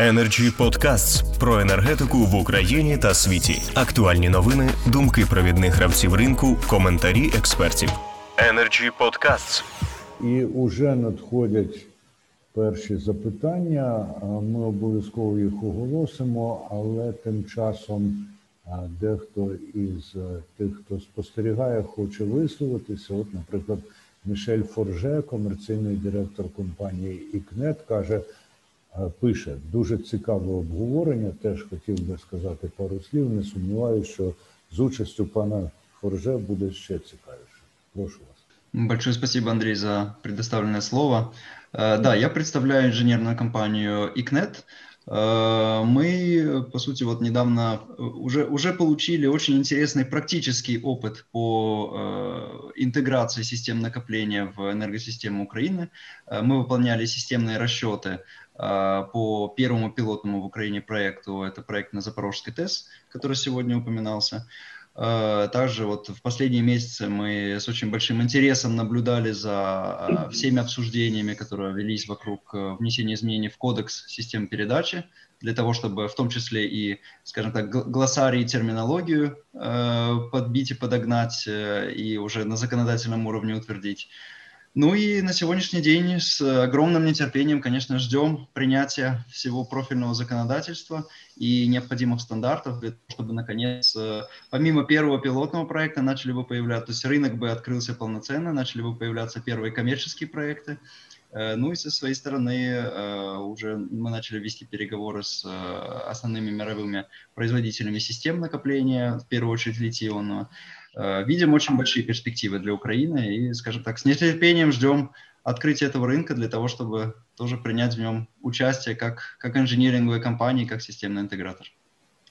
Energy Podcasts про енергетику в Україні та світі. Актуальні новини, думки провідних гравців ринку, коментарі експертів. Energy Podcasts. І вже надходять перші запитання. Ми обов'язково їх оголосимо, але тим часом дехто із е, тих, хто спостерігає, хоче висловитися. От, наприклад, Мішель Форже, комерційний директор компанії Ікнет, каже. Е, Пише дуже цікаве обговорення. Теж хотів би сказати пару слів. Не сумніваюся, що з участю пана Форже буде ще цікавіше. Прошу вас. Большое спасибо, Андрей, за предоставленное слово. Э, Да, я представляю инженерную компанию ICNET. Э, Мы, по сути, вот недавно э, уже, уже получили очень интересный практический опыт по э, интеграции систем накопления в энергосистему Украины. Мы выполняли системные расчеты по первому пилотному в Украине проекту. Это проект на Запорожской ТЭС, который сегодня упоминался. Э, Также вот в последние месяцы мы с очень большим интересом наблюдали за э, всеми обсуждениями, которые велись вокруг э, внесения изменений в кодекс систем передачи, для того, чтобы в том числе и, скажем так, гл- глоссарий терминологию подбить и подогнать, и уже на законодательном уровне утвердить. Ну и на сегодняшний день с огромным нетерпением, конечно, ждем принятия всего профильного законодательства и необходимых стандартов, для того, чтобы, наконец, э, помимо первого пилотного проекта начали бы появляться, то есть рынок бы открылся полноценно, начали бы появляться первые коммерческие проекты. Э, Ну и со своей стороны э, уже мы начали вести переговоры с основными мировыми производителями систем накопления, в первую очередь литионного. Э, Видим очень большие перспективы для Украины и, скажем так, с нетерпением ждем открытия этого рынка для того, чтобы тоже принять в нем участие как, как инжиниринговой компании, как системный интегратор.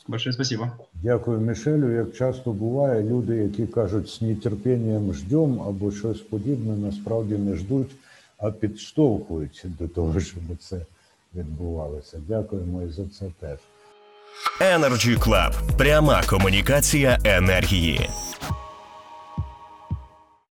Большое спасибо. Дякую, Мішелю. Як часто буває, люди, які кажуть з нетерпінням ждем або щось подібне, насправді не ждуть, а підштовхують до того, щоб це відбувалося. Дякуємо і за це теж. Energy Club. Пряма комунікація енергії.